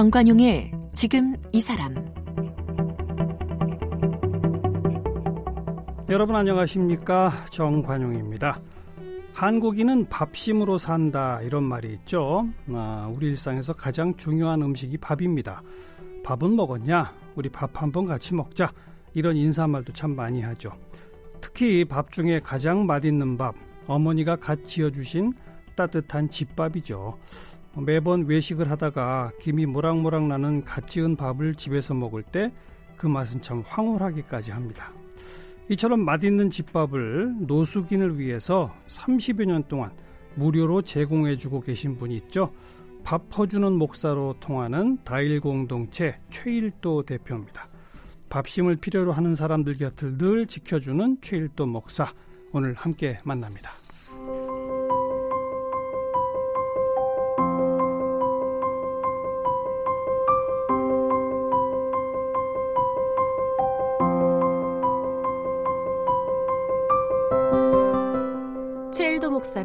정관용의 지금 이 사람 여러분 안녕하십니까 정관용입니다. 한국인은 밥심으로 산다 이런 말이 있죠. 아, 우리 일상에서 가장 중요한 음식이 밥입니다. 밥은 먹었냐? 우리 밥 한번 같이 먹자. 이런 인사말도 참 많이 하죠. 특히 밥 중에 가장 맛있는 밥, 어머니가 갓 지어주신 따뜻한 집밥이죠. 매번 외식을 하다가 김이 모락모락 나는 갓 지은 밥을 집에서 먹을 때 그 맛은 참 황홀하기까지 합니다. 이처럼 맛있는 집밥을 노숙인을 위해서 30여 년 동안 무료로 제공해주고 계신 분이 있죠. 밥 퍼주는 목사로 통하는 다일 공동체 최일도 대표입니다. 밥심을 필요로 하는 사람들 곁을 늘 지켜주는 최일도 목사 오늘 함께 만납니다.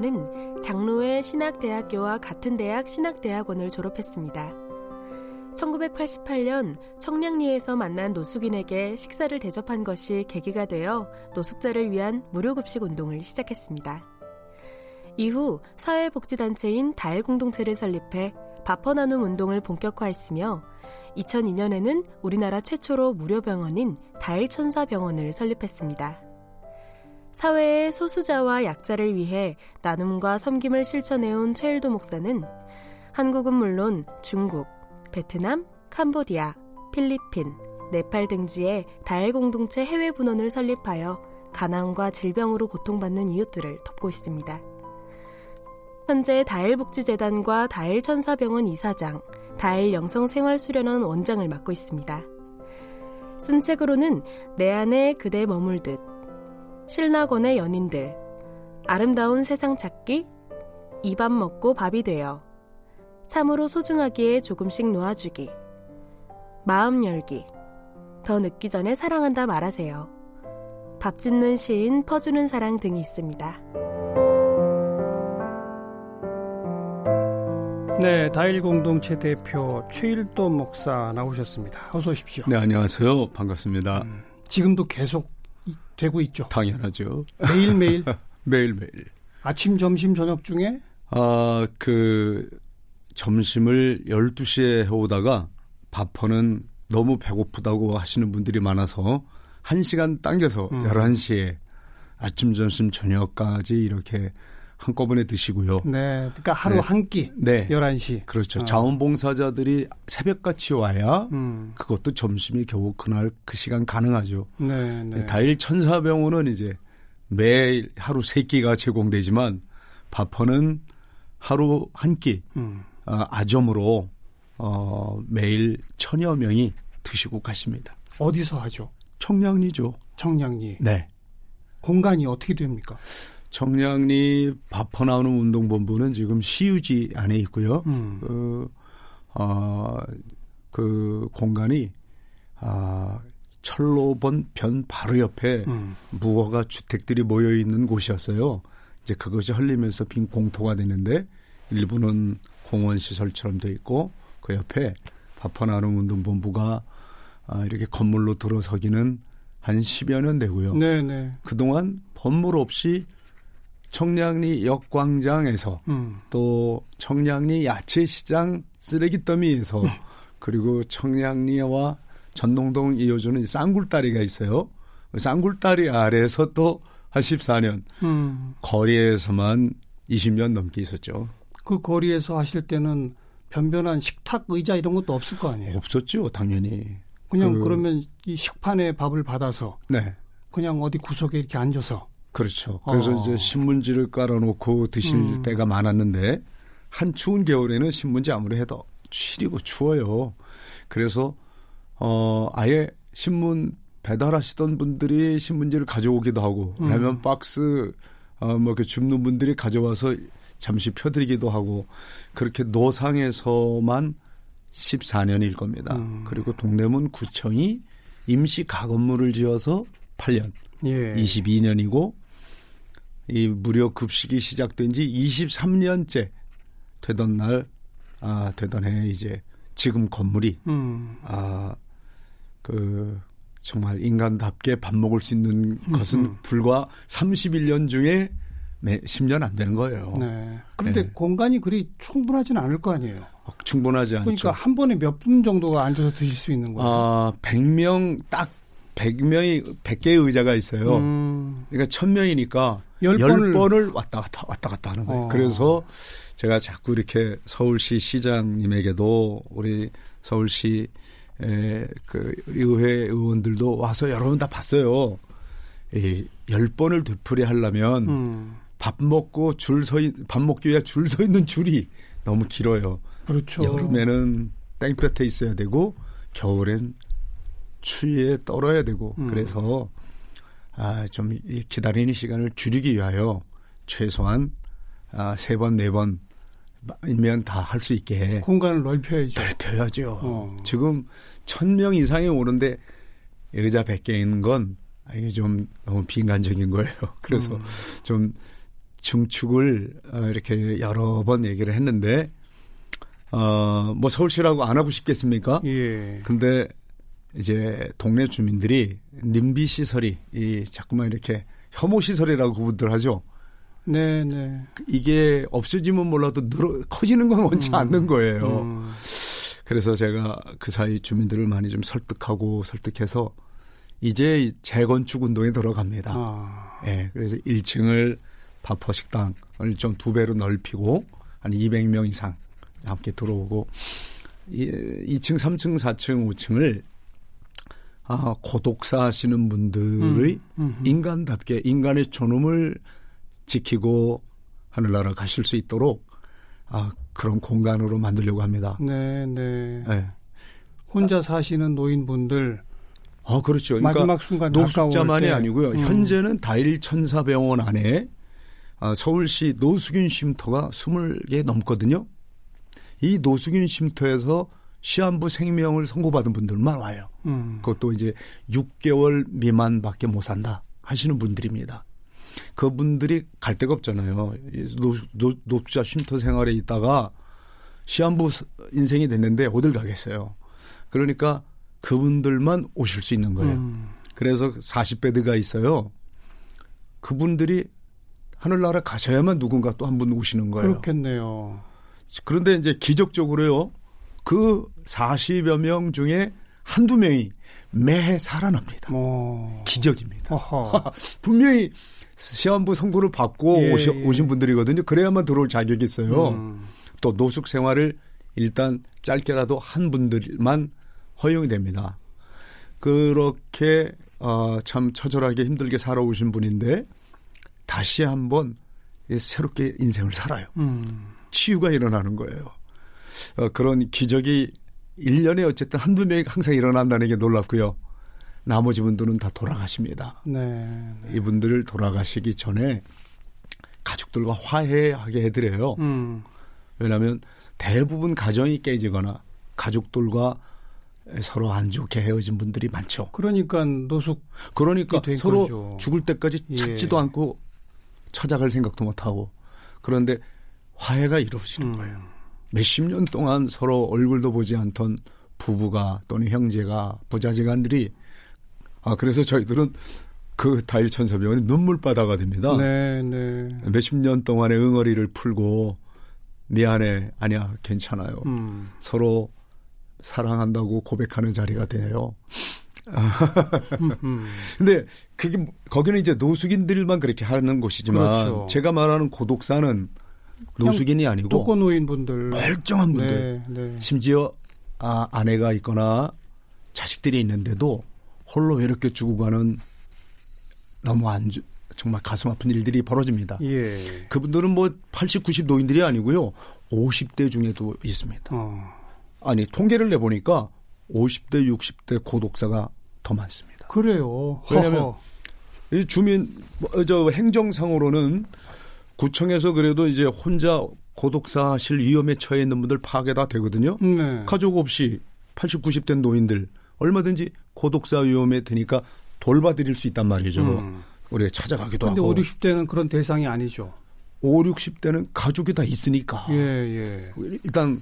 목사는 장로회 신학대학교와 같은 대학 신학대학원을 졸업했습니다. 1988년 청량리에서 만난 노숙인에게 식사를 대접한 것이 계기가 되어 노숙자를 위한 무료급식 운동을 시작했습니다. 이후 사회복지단체인 다일 공동체를 설립해 밥퍼 나눔 운동을 본격화했으며 2002년에는 우리나라 최초로 무료 병원인 다일천사병원을 설립했습니다. 사회의 소수자와 약자를 위해 나눔과 섬김을 실천해온 최일도 목사는 한국은 물론 중국, 베트남, 캄보디아, 필리핀, 네팔 등지에 다일 공동체 해외 분원을 설립하여 가난과 질병으로 고통받는 이웃들을 돕고 있습니다. 현재 다일복지재단과 다일천사병원 이사장, 다일영성생활수련원 원장을 맡고 있습니다. 쓴 책으로는 내 안에 그대 머물듯 신라곤의 연인들, 아름다운 세상 찾기, 이 밥 먹고 밥이 되어, 참으로 소중하기에 조금씩 놓아주기, 마음 열기, 더 늦기 전에 사랑한다 말하세요. 밥 짓는 시인 퍼주는 사랑 등이 있습니다. 네, 다일 공동체 대표 최일도 목사 나오셨습니다. 어서 오십시오. 네, 안녕하세요. 반갑습니다. 음, 지금도 계속 되고 있죠. 당연하죠. 매일매일? 매일매일. 아침, 점심, 저녁 중에? 아, 그, 점심을 12시에 해오다가 밥퍼는 너무 배고프다고 하시는 분들이 많아서 1시간 당겨서 음. 11시에 아침, 점심, 저녁까지 이렇게 한꺼번에 드시고요. 네. 그러니까 하루 네. 한 끼. 네. 11시. 그렇죠. 어. 자원봉사자들이 새벽같이 와야 음. 그것도 점심이 겨우 그날 그 시간 가능하죠. 네, 네. 다일 천사병원은 이제 매일 하루 세 끼가 제공되지만 바퍼는 하루 한 끼. 음. 어, 아점으로 어, 매일 천여 명이 드시고 가십니다. 어디서 하죠? 청량리죠. 청량리. 네. 공간이 어떻게 됩니까? 청량리 바퍼 나오는 운동본부는 지금 시유지 안에 있고요. 음. 그, 어, 그 공간이 아, 철로번 변 바로 옆에 음. 무허가 주택들이 모여 있는 곳이었어요. 이제 그것이 흘리면서 빈 공터가 되는데 일부는 공원 시설처럼 돼 있고 그 옆에 바퍼 나눔 운동본부가 아, 이렇게 건물로 들어서기는 한 10여 년 되고요. 네네. 네. 그동안 건물 없이 청량리 역광장에서 음. 또 청량리 야채시장 쓰레기 더미에서 음. 그리고 청량리와 전동동 이어주는 쌍굴다리가 있어요. 쌍굴다리 아래에서 또 한 14년 음. 거리에서만 20년 넘게 있었죠. 그 거리에서 하실 때는 변변한 식탁 의자 이런 것도 없을 거 아니에요? 없었죠, 당연히. 그냥 그, 러면이 식판에 밥을 받아서 네. 그냥 어디 구석에 이렇게 앉아서 그렇죠. 그래서 어. 이제 신문지를 깔아놓고 드실 음. 때가 많았는데 한 추운 겨울에는 신문지 아무리 해도 추리고 추워요. 그래서 어 아예 신문 배달하시던 분들이 신문지를 가져오기도 하고 음. 라면 박스 어뭐 그 줍는 분들이 가져와서 잠시 펴드리기도 하고 그렇게 노상에서만 14년일 겁니다. 음. 그리고 동대문 구청이 임시 가건물을 지어서 8년, 예. 22년이고 이 무료 급식이 시작된 지 23년째 되던 날, 아, 되던 해 이제 지금 건물이 음. 아 그 정말 인간답게 밥 먹을 수 있는 것은 음. 불과 31년 중에 10년 안 되는 거예요. 네. 그런데 네. 공간이 그리 충분하지는 않을 거 아니에요. 어, 충분하지 않죠. 그러니까 한 번에 몇 분 정도가 앉아서 드실 수 있는 거예요. 아, 100명 딱 100명이 100개의 의자가 있어요. 음. 그러니까 1000명이니까 10번을, 10번을 왔다 갔다 왔다 갔다 하는 거예요. 어. 그래서 제가 자꾸 이렇게 서울시 시장님에게도 우리 서울시 에, 그 의회 의원들도 와서 여러 번다 봤어요. 이 10번을 되풀이 하려면 음. 밥 먹고 줄 서, 밥 먹기 위해 줄 서 있는 줄이 너무 길어요. 그렇죠. 여름에는 땡볕에 있어야 되고 겨울엔 추위에 떨어야 되고 음. 그래서 아, 좀 기다리는 시간을 줄이기 위하여 최소한 아, 세 번, 네 번 이면 다 할 수 있게 공간을 넓혀야죠. 넓혀야죠. 어. 지금 천 명 이상이 오는데 의자 100개 있는 건 이게 좀 너무 비인간적인 거예요. 그래서 음. 좀 중축을 어, 이렇게 여러 번 얘기를 했는데 어, 뭐 서울시라고 안 하고 싶겠습니까? 예. 근데 이제 동네 주민들이 님비 시설이 이 자꾸만 이렇게 혐오 시설이라고 그분들 하죠. 네, 네. 이게 없어지면 몰라도 늘어 커지는 건 원치 음. 않는 거예요. 음. 그래서 제가 그 사이 주민들을 많이 좀 설득하고 설득해서 이제 재건축 운동에 들어갑니다. 아. 예. 그래서 1층을 바퍼 식당을 좀 두 배로 넓히고 한 200명 이상 함께 들어오고 2층, 3층, 4층, 5층을 아, 고독사 하시는 분들의 음, 음, 음. 인간답게 인간의 존엄을 지키고 하늘나라 가실 수 있도록 아, 그런 공간으로 만들려고 합니다. 네, 네. 네. 혼자 사시는 노인분들 아, 그렇죠. 그러니까 마지막 순간 노숙자만이 아니고요. 음. 현재는 다일 천사병원 안에 아, 서울시 노숙인 쉼터가 20개 넘거든요. 이 노숙인 쉼터에서 시한부 생명을 선고받은 분들만 와요. 음. 그것도 이제 6개월 미만밖에 못 산다 하시는 분들입니다. 그분들이 갈 데가 없잖아요. 노, 숙자 쉼터 생활에 있다가 시한부 인생이 됐는데 어딜 가겠어요. 그러니까 그분들만 오실 수 있는 거예요. 음. 그래서 40 bed가 있어요. 그분들이 하늘나라 가셔야만 누군가 또 한 분 오시는 거예요. 그렇겠네요. 그런데 이제 기적적으로요. 그 40여 명 중에 한두 명이 매해 살아납니다. 오. 기적입니다. 분명히 시험부 선고를 받고 예, 오시, 예. 오신 분들이거든요. 그래야만 들어올 자격이 있어요. 음. 또 노숙 생활을 일단 짧게라도 한 분들만 허용이 됩니다. 그렇게 어, 참 처절하게 힘들게 살아오신 분인데 다시 한번 새롭게 인생을 살아요. 음. 치유가 일어나는 거예요. 어, 그런 기적이 1년에 어쨌든 한두 명이 항상 일어난다는 게 놀랍고요. 나머지 분들은 다 돌아가십니다. 네, 네. 이분들을 돌아가시기 전에 가족들과 화해하게 해드려요. 음. 왜냐하면 대부분 가정이 깨지거나 가족들과 서로 안 좋게 헤어진 분들이 많죠. 그러니까 노숙. 그러니까 서로 거죠. 죽을 때까지 예. 찾지도 않고 찾아갈 생각도 못 하고 그런데 화해가 이루어지는 음. 거예요. 몇십 년 동안 서로 얼굴도 보지 않던 부부가 또는 형제가 부자지간들이 아 그래서 저희들은 그 다일 천사병원이 눈물바다가 됩니다. 네, 네. 몇십 년 동안의 응어리를 풀고 미안해 아니야 괜찮아요. 음. 서로 사랑한다고 고백하는 자리가 돼요. 근데 그게 거기는 이제 노숙인들만 그렇게 하는 곳이지만 그렇죠. 제가 말하는 고독사는 노숙인이 아니고 독거 노인분들 멀쩡한 분들 네, 네. 심지어 아, 아내가 있거나 자식들이 있는데도 홀로 외롭게 죽어가는 너무 안 정말 가슴 아픈 일들이 벌어집니다. 예. 그분들은 뭐 80, 90 노인들이 아니고요. 50대 중에도 있습니다. 어. 아니 통계를 내 보니까 50대, 60대 고독사가 더 많습니다. 그래요. 왜냐하면 이 주민 뭐, 저 행정상으로는 구청에서 그래도 이제 혼자 고독사 하실 위험에 처해 있는 분들 파괴 다 되거든요. 네. 가족 없이 80, 90대 노인들 얼마든지 고독사 위험에 드니까 돌봐드릴 수 있단 말이죠. 음. 우리가 찾아가기도 근데 하고. 근데 5, 60대는 그런 대상이 아니죠. 5, 60대는 가족이 다 있으니까. 예, 예. 일단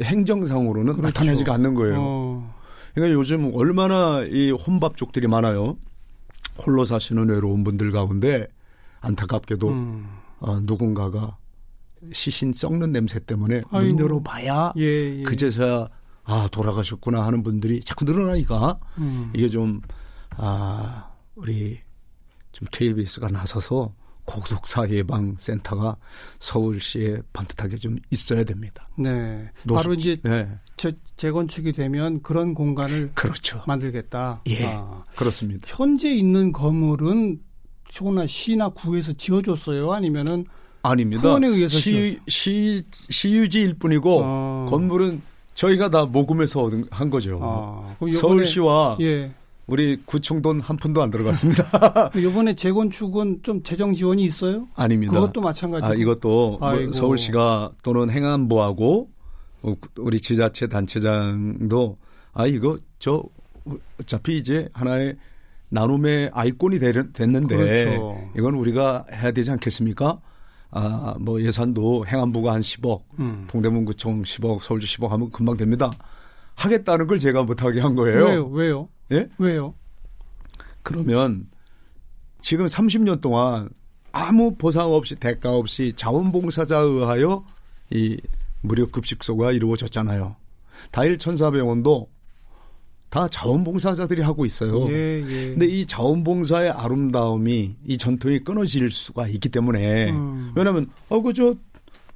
행정상으로는 그렇죠. 나타나지가 않는 거예요. 어. 그러니까 요즘 얼마나 이 혼밥족들이 많아요. 홀로 사시는 외로운 분들 가운데 안타깝게도 음. 어, 누군가가 시신 썩는 냄새 때문에 문 아이고. 열어봐야 예, 예. 그제서야 아 돌아가셨구나 하는 분들이 자꾸 늘어나니까 음. 이게 좀 아, 우리 좀 KBS가 나서서 고독사 예방 센터가 서울시에 반듯하게 좀 있어야 됩니다. 네. 노숙- 바로 이제 네, 재, 재건축이 되면 그런 공간을 그렇죠. 만들겠다. 예, 아. 그렇습니다. 현재 있는 건물은 시나 시나 구에서 지어줬어요? 아니면은 아닙니다. 시, 시, 시유지일 뿐이고 어. 건물은 저희가 다 모금해서 얻은 한 거죠. 아, 요번에- 서울시와 예. 우리 구청 돈 한 푼도 안 들어갔습니다. 이번에 재건축은 좀 재정 지원이 있어요? 아닙니다. 그것도 마찬가지고. 아, 이것도 뭐. 서울시가 또는 행안부하고 어, 우리 지자체 단체장도 아 이거 저 어차피 이제 하나의 나눔의 아이콘이 되- 됐는데 그렇죠. 이건 우리가 해야 되지 않겠습니까? 아, 뭐 예산도 행안부가 한 10억, 음. 동대문구청 10억, 서울시 10억 하면 금방 됩니다. 하겠다는 걸 제가 못하게 한 거예요. 왜요? 왜요? 예? 왜요? 그러면 지금 30년 동안 아무 보상 없이 대가 없이 자원봉사자에 의하여 이 무료 급식소가 이루어졌잖아요. 다일 천사병원도 다 자원봉사자들이 하고 있어요. 예, 예. 근데 이 자원봉사의 아름다움이 이 전통이 끊어질 수가 있기 때문에 음. 왜냐하면 어그저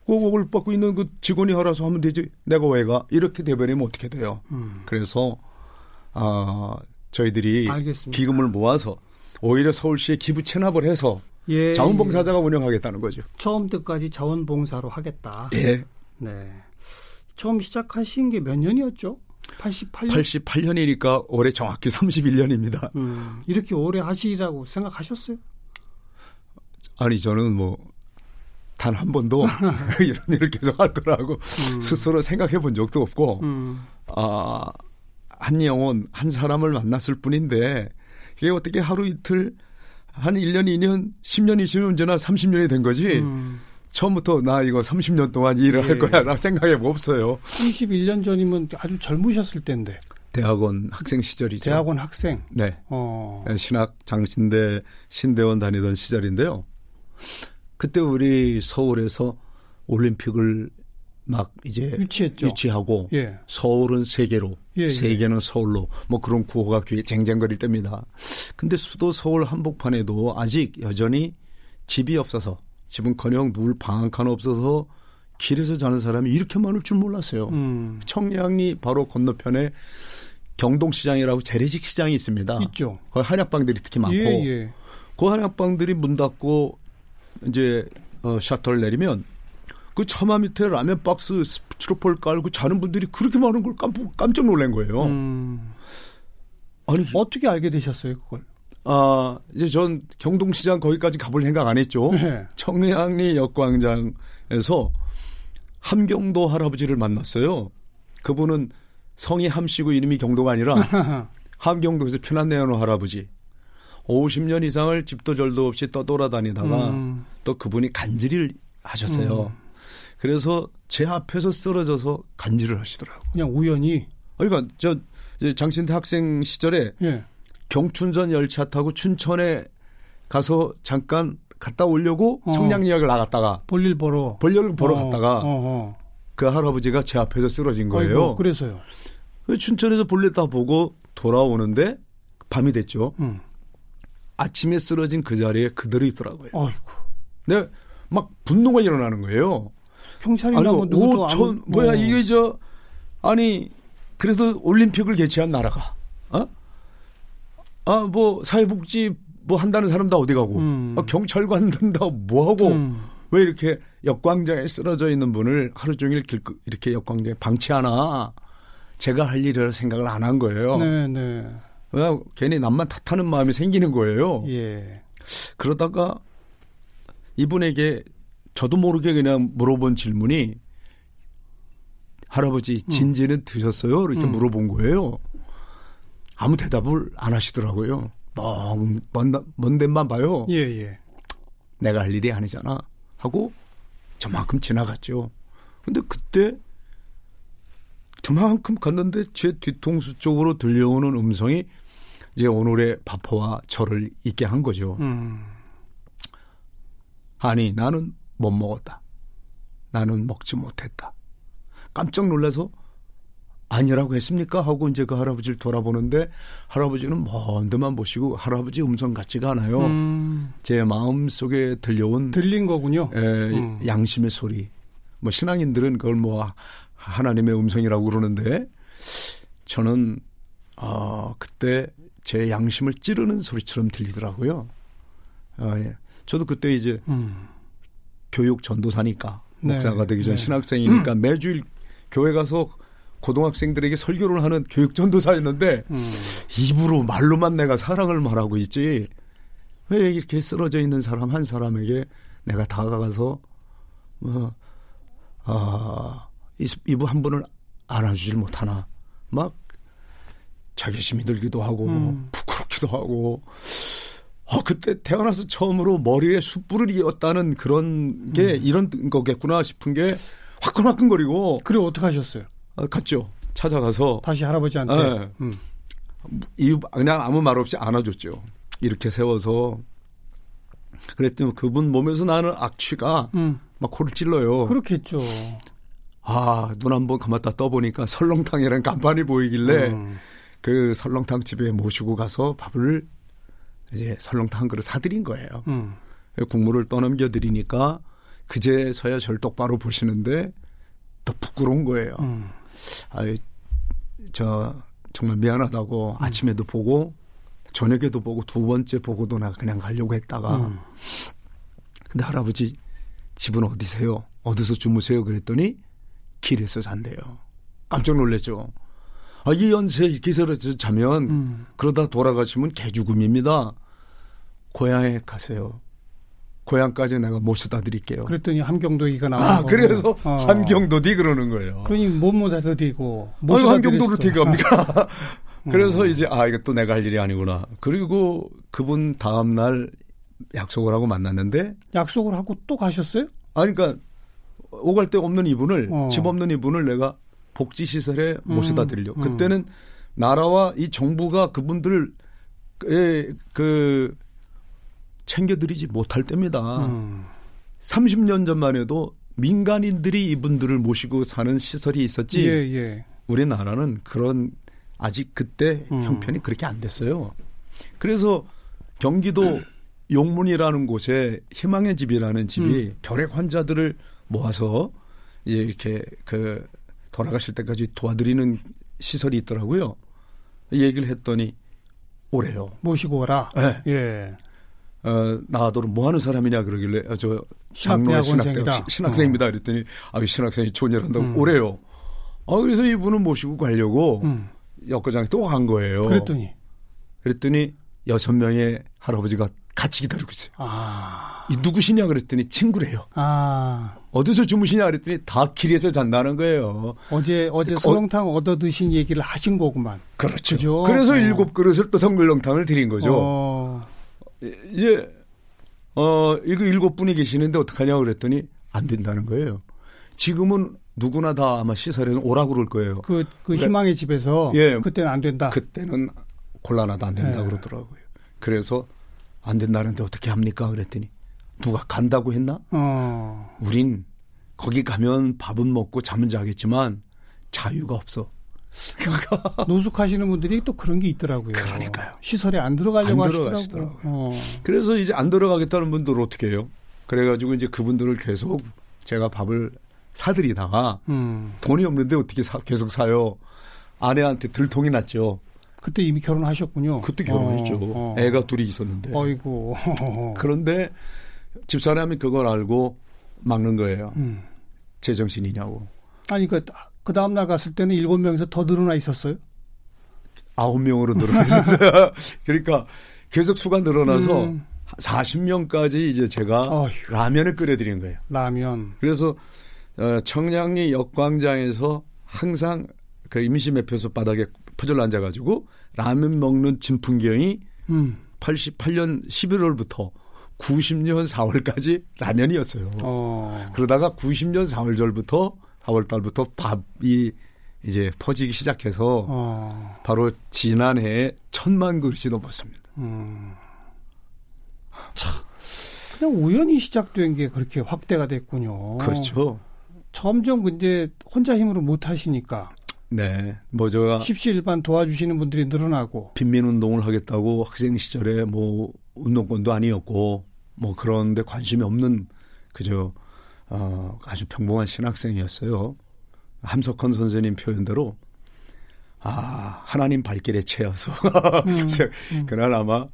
고곡을 받고 있는 그 직원이 알아서 하면 되지 내가 왜 가? 이렇게 돼버리면 어떻게 돼요? 음. 그래서 아 저희들이 알겠습니다. 기금을 모아서 오히려 서울시에 기부 체납을 해서 예, 자원봉사자가 운영하겠다는 거죠. 예. 처음부터까지 자원봉사로 하겠다. 예. 네. 처음 시작하신 게 몇 년이었죠? 88년? 88년이니까 올해 정확히 31년입니다. 음, 이렇게 오래 하시라고 생각하셨어요? 아니 저는 뭐 단 한 번도 이런 일을 계속 할 거라고 스스로 생각해 본 적도 없고 음, 아, 한 영혼, 한 사람을 만났을 뿐인데, 이게 어떻게 하루 이틀, 한 1년, 2년, 10년, 20년, 언제나 30년이 된 거지, 음, 처음부터 나 이거 30년 동안 이 일을 예. 할 거야, 라고 생각해 없어요. 31년 전이면 아주 젊으셨을 때인데 대학원 학생 시절이죠. 대학원 학생. 네. 어, 신학 장신대 신대원 다니던 시절인데요. 그때 우리 서울에서 올림픽을 막 이제 유치했죠. 유치하고 예. 서울은 세계로, 예, 예. 세계는 서울로 뭐 그런 구호가 귀에 쟁쟁거릴 때입니다. 근데 수도 서울 한복판에도 아직 여전히 집이 없어서 집은커녕 누울 방 한 칸 없어서 길에서 자는 사람이 이렇게 많을 줄 몰랐어요. 음, 청량리 바로 건너편에 경동시장이라고 재래식 시장이 있습니다. 있죠. 거기 한약방들이 특히 많고 예, 예. 그 한약방들이 문 닫고 이제 어, 셔터를 내리면 그 처마 밑에 라면 박스 스티로폴 깔고 자는 분들이 그렇게 많은 걸 깜, 깜짝 놀란 거예요. 음, 아니, 어떻게 알게 되셨어요, 그걸? 아, 이제 전 경동시장 거기까지 가볼 생각 안 했죠. 네. 청량리 역광장에서 함경도 할아버지를 만났어요. 그분은 성이 함씨고 이름이 경도가 아니라 함경도에서 피난 내어놓은 할아버지. 50년 이상을 집도 절도 없이 떠돌아다니다가 음. 또 그분이 간질을 하셨어요. 그래서 제 앞에서 쓰러져서 간질을 하시더라고요. 그냥 우연히. 그러니까 저 장신대 학생 시절에 예. 경춘선 열차 타고 춘천에 가서 잠깐 갔다 오려고 어. 청량리역을 나갔다가 볼일 보러. 볼일을 보러 어, 갔다가 어, 어. 그 할아버지가 제 앞에서 쓰러진 거예요. 아이고, 그래서요. 그 춘천에서 볼일 다 보고 돌아오는데 밤이 됐죠. 음. 아침에 쓰러진 그 자리에 그대로 있더라고요. 아이고. 내가 막 분노가 일어나는 거예요. 경찰이나 아니, 뭐 오천 아무- 뭐야 어. 이게 저 아니 그래도 올림픽을 개최한 나라가 어? 아 뭐 사회복지 뭐 한다는 사람 다 어디 가고 음. 아, 경찰관 다뭐 하고 음. 왜 이렇게 역광장에 쓰러져 있는 분을 하루 종일 길 이렇게 역광장에 방치하나 제가 할 일이라 생각을 안 한 거예요. 네, 네. 그냥 괜히 남만 탓하는 마음이 생기는 거예요. 예. 그러다가 이분에게 저도 모르게 그냥 물어본 질문이 할아버지 진지는 드셨어요? 이렇게 음. 물어본 거예요. 아무 대답을 안 하시더라고요. 먼, 먼, 먼 데만 봐요. 예, 예. 내가 할 일이 아니잖아. 하고 저만큼 지나갔죠. 근데 그때 그만큼 갔는데 제 뒤통수 쪽으로 들려오는 음성이 이제 오늘의 바포와 저를 있게 한 거죠. 음. 아니 나는 못 먹었다. 나는 먹지 못했다. 깜짝 놀라서 아니라고 했습니까? 하고 이제 그 할아버지를 돌아보는데 할아버지는 먼 데만 보시고 할아버지 음성 같지가 않아요. 음. 제 마음 속에 들려온 들린 거군요. 에, 음. 양심의 소리. 뭐 신앙인들은 그걸 뭐 하나님의 음성이라고 그러는데 저는 어, 그때 제 양심을 찌르는 소리처럼 들리더라고요. 아, 예. 저도 그때 이제 음. 교육 전도사니까 네. 목사가 되기 전 네. 신학생이니까 음. 매주일 교회 가서 고등학생들에게 설교를 하는 교육 전도사였는데 음. 입으로 말로만 내가 사랑을 말하고 있지 왜 이렇게 쓰러져 있는 사람 한 사람에게 내가 다가가서 뭐 아, 이부 한 분을 안아주질 못하나 막 자괴심이 들기도 하고 음. 부끄럽기도 하고 어, 그때 태어나서 처음으로 머리에 숯불을 이었다는 그런 게 음. 이런 거겠구나 싶은 게 화끈화끈거리고. 그래 어떻게 하셨어요? 어, 갔죠. 찾아가서 다시 할아버지한테. 네. 음. 이유 그냥 아무 말 없이 안아줬죠. 이렇게 세워서 그랬더니 그분 몸에서 나는 악취가 음. 막 코를 찔러요. 그렇겠죠. 아, 눈 한번 감았다 떠보니까 설렁탕이라는 간판이 보이길래 음. 그 설렁탕 집에 모시고 가서 밥을 이제 설렁탕 한 그릇 사드린 거예요. 음. 국물을 떠넘겨 드리니까 그제서야 절 똑바로 보시는데 더 부끄러운 거예요. 음. 아유, 저 정말 미안하다고 음. 아침에도 보고 저녁에도 보고 두 번째 보고도 나 그냥 가려고 했다가 음. 근데 할아버지 집은 어디세요? 어디서 주무세요? 그랬더니 길에서 잔대요. 깜짝 놀랐죠. 아, 이 연세 기세로 자면 음. 그러다 돌아가시면 개죽음입니다. 고향에 가세요. 고향까지 내가 모셔다 드릴게요. 그랬더니 함경도이가 나와. 아, 그래서 어. 함경도디 그러는 거예요. 그러니 못 모셔다 드리고. 아니, 함경도로 어떻게 갑니까? 그래서 음. 이제, 아, 이거 또 내가 할 일이 아니구나. 그리고 그분 다음 날 약속을 하고 만났는데. 약속을 하고 또 가셨어요? 아니, 그러니까 오갈 데 없는 이분을, 어. 집 없는 이분을 내가 복지 시설에 모셔다 음, 드리려고. 음. 그때는 나라와 이 정부가 그분들을 그 챙겨드리지 못할 때입니다. 음. 30년 전만 해도 민간인들이 이분들을 모시고 사는 시설이 있었지. 예, 예. 우리나라는 그런 아직 그때 음. 형편이 그렇게 안 됐어요. 그래서 경기도 용문이라는 곳에 희망의 집이라는 집이 음. 결핵 환자들을 모아서 이렇게 그 돌아가실 때까지 도와드리는 시설이 있더라고요. 얘기를 했더니 오래요. 모시고 오라. 네. 예. 어, 나도록 뭐 하는 사람이냐 그러길래 어, 저 장로의 신학대학 신학생입니다. 어. 그랬더니 아, 한학생이 좋은 일 한다고 음. 오래요. 아, 그래서 이분은 모시고 가려고 음. 역과장에 또 간 거예요. 그랬더니 그랬더니 여섯 명의 할아버지가 같이 기다리고 있어요. 아. 이 누구시냐 그랬더니 친구래요. 아. 어디서 주무시냐 그랬더니 다 길에서 잔다는 거예요. 어제 어제 설렁탕 어, 얻어 드신 얘기를 하신 거구만. 그렇죠. 그죠? 그래서 어. 일곱 그릇을 또 성글렁탕을 드린 거죠. 어. 이제 어 이거 일곱 분이 계시는데 어떡하냐고 그랬더니 안 된다는 거예요. 지금은 누구나 다 아마 시설에서 오라 그럴 거예요. 그, 그 그러니까, 희망의 집에서 예, 그때는 안 된다. 그때는 곤란하다 안 된다 예. 그러더라고요. 그래서 안 된다는데 어떻게 합니까? 그랬더니 누가 간다고 했나? 어. 우린 거기 가면 밥은 먹고 잠은 자겠지만 자유가 없어. 그러니까 노숙하시는 분들이 또 그런 게 있더라고요. 그러니까요. 시설에 안 들어가려고 안 하시더라고요. 어. 그래서 이제 안 들어가겠다는 분들 어떻게 해요? 그래가지고 이제 그분들을 계속 제가 밥을 사드리다가 음. 돈이 없는데 어떻게 사, 계속 사요? 아내한테 들통이 났죠. 그때 이미 결혼하셨군요. 그때 결혼했죠. 어, 어. 애가 둘이 있었는데. 아이고. 그런데 집사람이 그걸 알고 막는 거예요. 음. 제정신이냐고. 아니 그, 그 다음 날 갔을 때는 일곱 명에서 더 늘어나 있었어요? 아홉 명으로 늘어나 있었어요. 그러니까 계속 수가 늘어나서 음. 40명까지 이제 제가 어휴. 라면을 끓여드린 거예요. 라면. 그래서 어, 청량리 역광장에서 항상 그 임시 매표소 바닥에 퍼즐 앉아가지고 라면 먹는 진풍경이 음. 88년 11월부터 90년 4월까지 라면이었어요. 어. 그러다가 90년 4월 절부터 4월 달부터 밥이 이제 퍼지기 시작해서 어. 바로 지난해 천만 그릇이 넘었습니다. 음. 참, 그냥 우연히 시작된 게 그렇게 확대가 됐군요. 그렇죠. 점점 이제 혼자 힘으로 못 하시니까 네. 뭐 제가 십시일반 도와주시는 분들이 늘어나고 빈민 운동을 하겠다고 학생 시절에 뭐 운동권도 아니었고 뭐 그런데 관심이 없는 그저 어 아주 평범한 신학생이었어요. 함석헌 선생님 표현대로 아 하나님 발길에 채여서 음. 그날 아마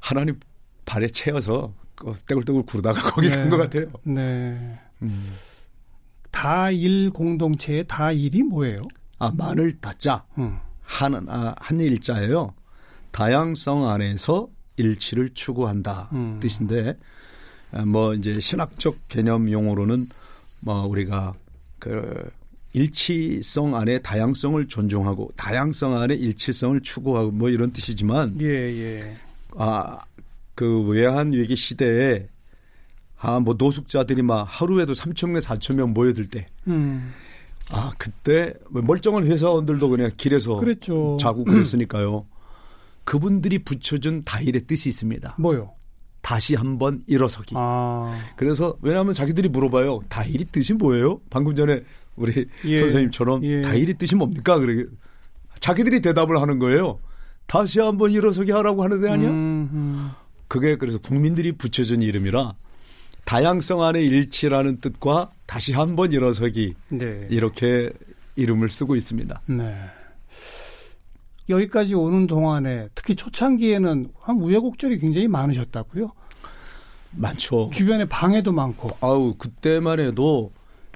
하나님 발에 채여서 그 떼굴떼굴 구르다가 거기 간것 같아요. 네. 음. 다일 공동체의 다일이 뭐예요? 아 마늘 다자 음. 한, 아, 한 일자예요. 다양성 안에서 일치를 추구한다 음. 뜻인데 아, 뭐 이제 신학적 개념 용어로는 뭐 우리가 그 일치성 안에 다양성을 존중하고 다양성 안에 일치성을 추구하고 뭐 이런 뜻이지만 예, 예. 아 그 외환 위기 시대에 아 뭐 노숙자들이 막 하루에도 3천 명, 4천 명 모여들 때 음. 아, 그때 멀쩡한 회사원들도 그냥 길에서 그랬죠. 자고 그랬으니까요. 그분들이 붙여준 다일의 뜻이 있습니다. 뭐요? 다시 한번 일어서기. 아. 그래서 왜냐하면 자기들이 물어봐요. 다일이 뜻이 뭐예요? 방금 전에 우리 예. 선생님처럼 예. 다일이 뜻이 뭡니까? 그래 자기들이 대답을 하는 거예요. 다시 한번 일어서기 하라고 하는 데 아니야? 음, 음. 그게 그래서 국민들이 붙여준 이름이라 다양성 안의 일치라는 뜻과 다시 한번 일어서기 네. 이렇게 이름을 쓰고 있습니다. 네. 여기까지 오는 동안에 특히 초창기에는 한 우여곡절이 굉장히 많으셨다고요? 많죠. 주변에 방해도 많고. 아우 그때만 해도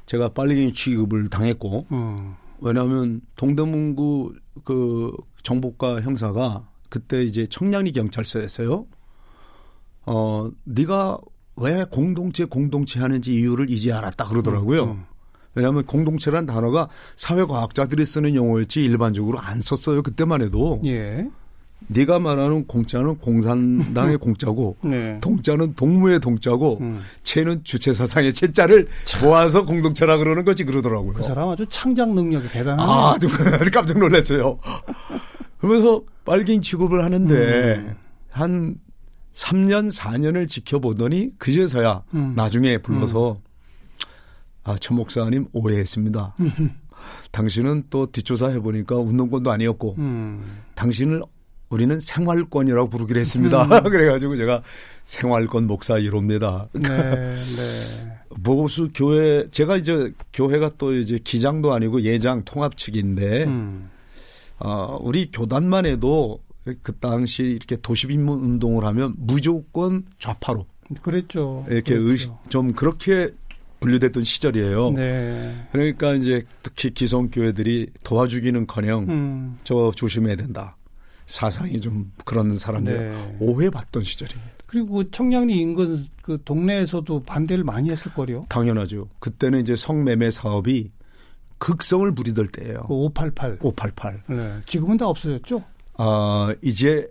제가 빨리 취급을 당했고 음. 왜냐하면 동대문구 그 정보과 형사가 그때 이제 청량리 경찰서였어요. 어 네가 왜 공동체 공동체 하는지 이유를 이제 알았다 그러더라고요. 음. 왜냐하면 공동체란 단어가 사회과학자들이 쓰는 용어였지 일반적으로 안 썼어요. 그때만 해도 예. 네가 말하는 공짜는 공산당의 공짜고 네. 동자는 동무의 동자고 음. 채는 주체 사상의 채자를 모아서 공동체라 그러는 거지 그러더라고요. 그 사람 아주 창작 능력이 대단하네요. 아, 깜짝 놀랐어요. 그러면서 빨갱이 취급을 하는데 음. 한 3년 4년을 지켜보더니 그제서야 음. 나중에 불러서 아, 천 목사님 오해했습니다. 당신은 또 뒷조사 해보니까 운동권도 아니었고 음. 당신을 우리는 생활권이라고 부르기로 했습니다. 음. 그래가지고 제가 생활권 목사 1호입니다. 네, 네. 보수 교회 제가 이제 교회가 또 이제 기장도 아니고 예장 통합 측인데 음. 어, 우리 교단만 해도 그 당시 이렇게 도시빈문 운동을 하면 무조건 좌파로 그랬죠. 이렇게 그랬죠. 의식, 좀 그렇게 분류됐던 시절이에요. 네. 그러니까 이제 특히 기성 교회들이 도와주기는커녕 음. 저 조심해야 된다. 사상이 좀 그런 사람들 네. 오해받던 시절입니다. 그리고 그 청량리 인근 그 동네에서도 반대를 많이 했을 거요. 당연하죠. 그때는 이제 성매매 사업이 극성을 부리던 때예요. 그 588. 588. 네. 지금은 다 없어졌죠? 아, 이제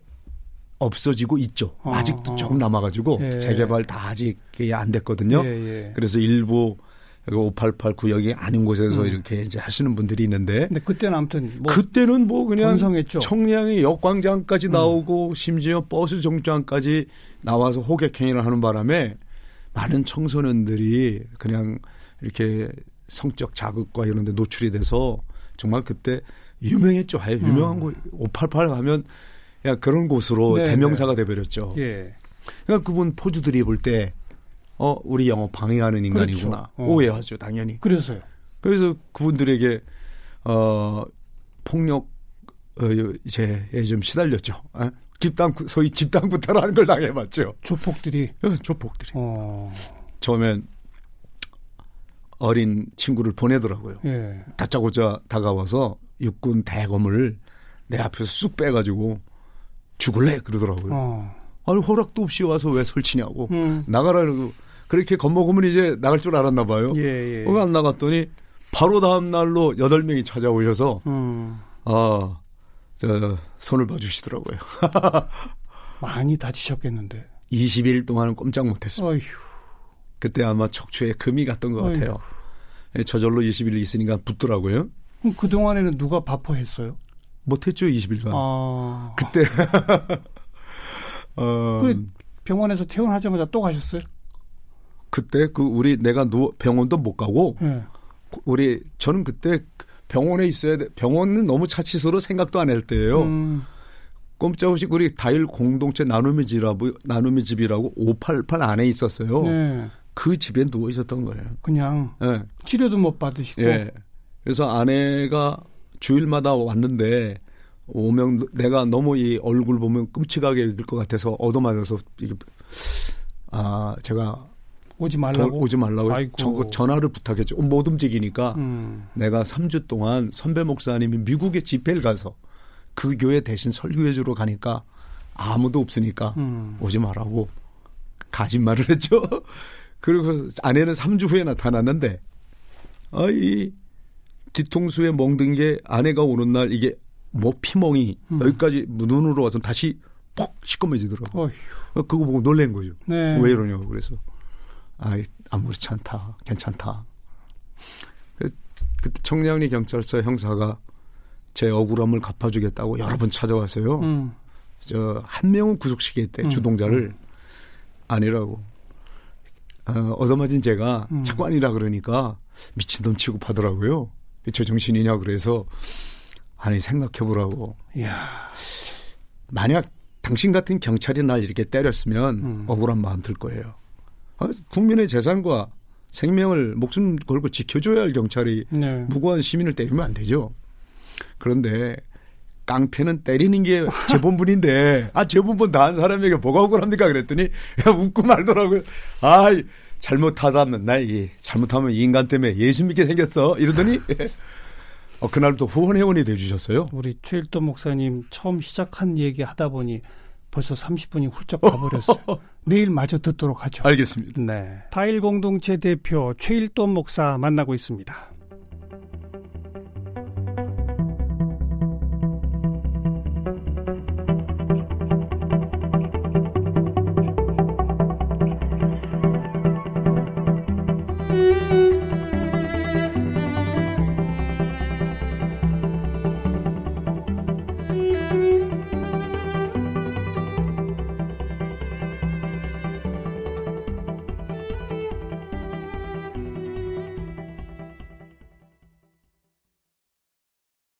없어지고 있죠. 어, 아직도 어. 조금 남아가지고 예. 재개발 다 아직 안 됐거든요. 예, 예. 그래서 일부 588 구역이 아닌 곳에서 음. 이렇게 이제 하시는 분들이 있는데 근데 그때는 아무튼 뭐 그때는 뭐 그냥 번성했죠. 청량이 역광장까지 음. 나오고 심지어 버스 정류장까지 나와서 호객행위를 하는 바람에 많은 청소년들이 그냥 이렇게 성적 자극과 이런 데 노출이 돼서 정말 그때 유명했죠. 아예 유명한 곳, 588 하면 야 그런 곳으로 네, 대명사가 돼버렸죠. 예. 그러니까 그분 포주들이 볼 때 어, 우리 영업 방해하는 인간이구나. 그렇죠. 어. 오해하죠, 당연히. 그래서요. 그래서 그분들에게 어 폭력 어 이제 좀 시달렸죠. 어? 집단 구- 소위 집단 구타라는 걸 당해봤죠. 조폭들이 어, 조폭들이 어. 처음엔 어린 친구를 보내더라고요. 예. 다짜고짜 다가와서 육군 대검을 내 앞에서 쑥 빼가지고 죽을래 그러더라고요. 어. 아니 허락도 없이 와서 왜 설치냐고 음. 나가라고 그렇게 겁먹으면 이제 나갈 줄 알았나 봐요. 예, 예. 거기 안 나갔더니 바로 다음 날로 여덟 명이 찾아오셔서 음. 아, 저 손을 봐주시더라고요. 많이 다치셨겠는데. 20일 동안은 꼼짝 못했어요. 어휴. 그때 아마 척추에 금이 갔던 것. 같아요. 예, 저절로 20일 있으니까 붙더라고요. 그럼 그 동안에는 누가 바포했어요? 못했죠 20일간. 아... 그때 어... 그 병원에서 퇴원하자마자 또 가셨어요? 그때 그 우리 내가 누워 병원도 못 가고 네. 우리 저는 그때 병원에 있어야 돼. 병원은 너무 차치스로 생각도 안 할 때예요. 음. 꼼짝없이 우리 다일 공동체 나눔의 집이라고 나눔의 집이라고 588 안에 있었어요. 네. 그 집에 누워 있었던 거예요. 그냥 네. 치료도 못 받으시고. 예. 그래서 아내가 주일마다 왔는데 오면 내가 너무 이 얼굴 보면 끔찍하게 읽을 것 같아서 얻어맞아서 이게 아 제가 오지 말라고 오지 말라고 전, 전화를 부탁했죠. 못 움직이니까 음. 내가 3주 동안 선배 목사님이 미국에 집회를 가서 그 교회 대신 설교해 주러 가니까 아무도 없으니까 음. 오지 말라고 가짓말을 했죠. 그리고 아내는 3주 후에 나타났는데 아이 뒤통수에 멍든 게 아내가 오는 날 이게 뭐 피멍이 음. 여기까지 눈으로 와서 다시 퍽 시꺼매지더라고. 어휴. 그거 보고 놀란 거죠. 네. 왜 이러냐고 그래서 아 아무렇지 않다, 괜찮다. 그, 그때 청량리 경찰서 형사가 제 억울함을 갚아주겠다고 여러 번 찾아왔어요. 음. 저한 명은 구속시켰대 음. 주동자를 음. 아니라고. 어, 얻어맞은 제가 음. 자꾸 아니라 그러니까 미친놈 취급하더라고요. 제 정신이냐 그래서 아니 생각해보라고. 이야. 만약 당신 같은 경찰이 날 이렇게 때렸으면 음. 억울한 마음 들 거예요. 아, 국민의 재산과 생명을 목숨 걸고 지켜줘야 할 경찰이 네. 무고한 시민을 때리면 안 되죠. 그런데 깡패는 때리는 게 재본분인데 아 재본분 다한 사람에게 뭐가 억울합니까 그랬더니 야 웃고 말더라고요. 아 잘못하다면 나이 잘못하면 인간 때문에 예수 믿게 생겼어 이러더니 어, 그날부터 후원 회원이 돼 주셨어요. 우리 최일도 목사님 처음 시작한 얘기 하다 보니 벌써 30분이 훌쩍 가버렸어요. 내일 마저 듣도록 하죠. 알겠습니다. 네. 타일 공동체 대표 최일도 목사 만나고 있습니다.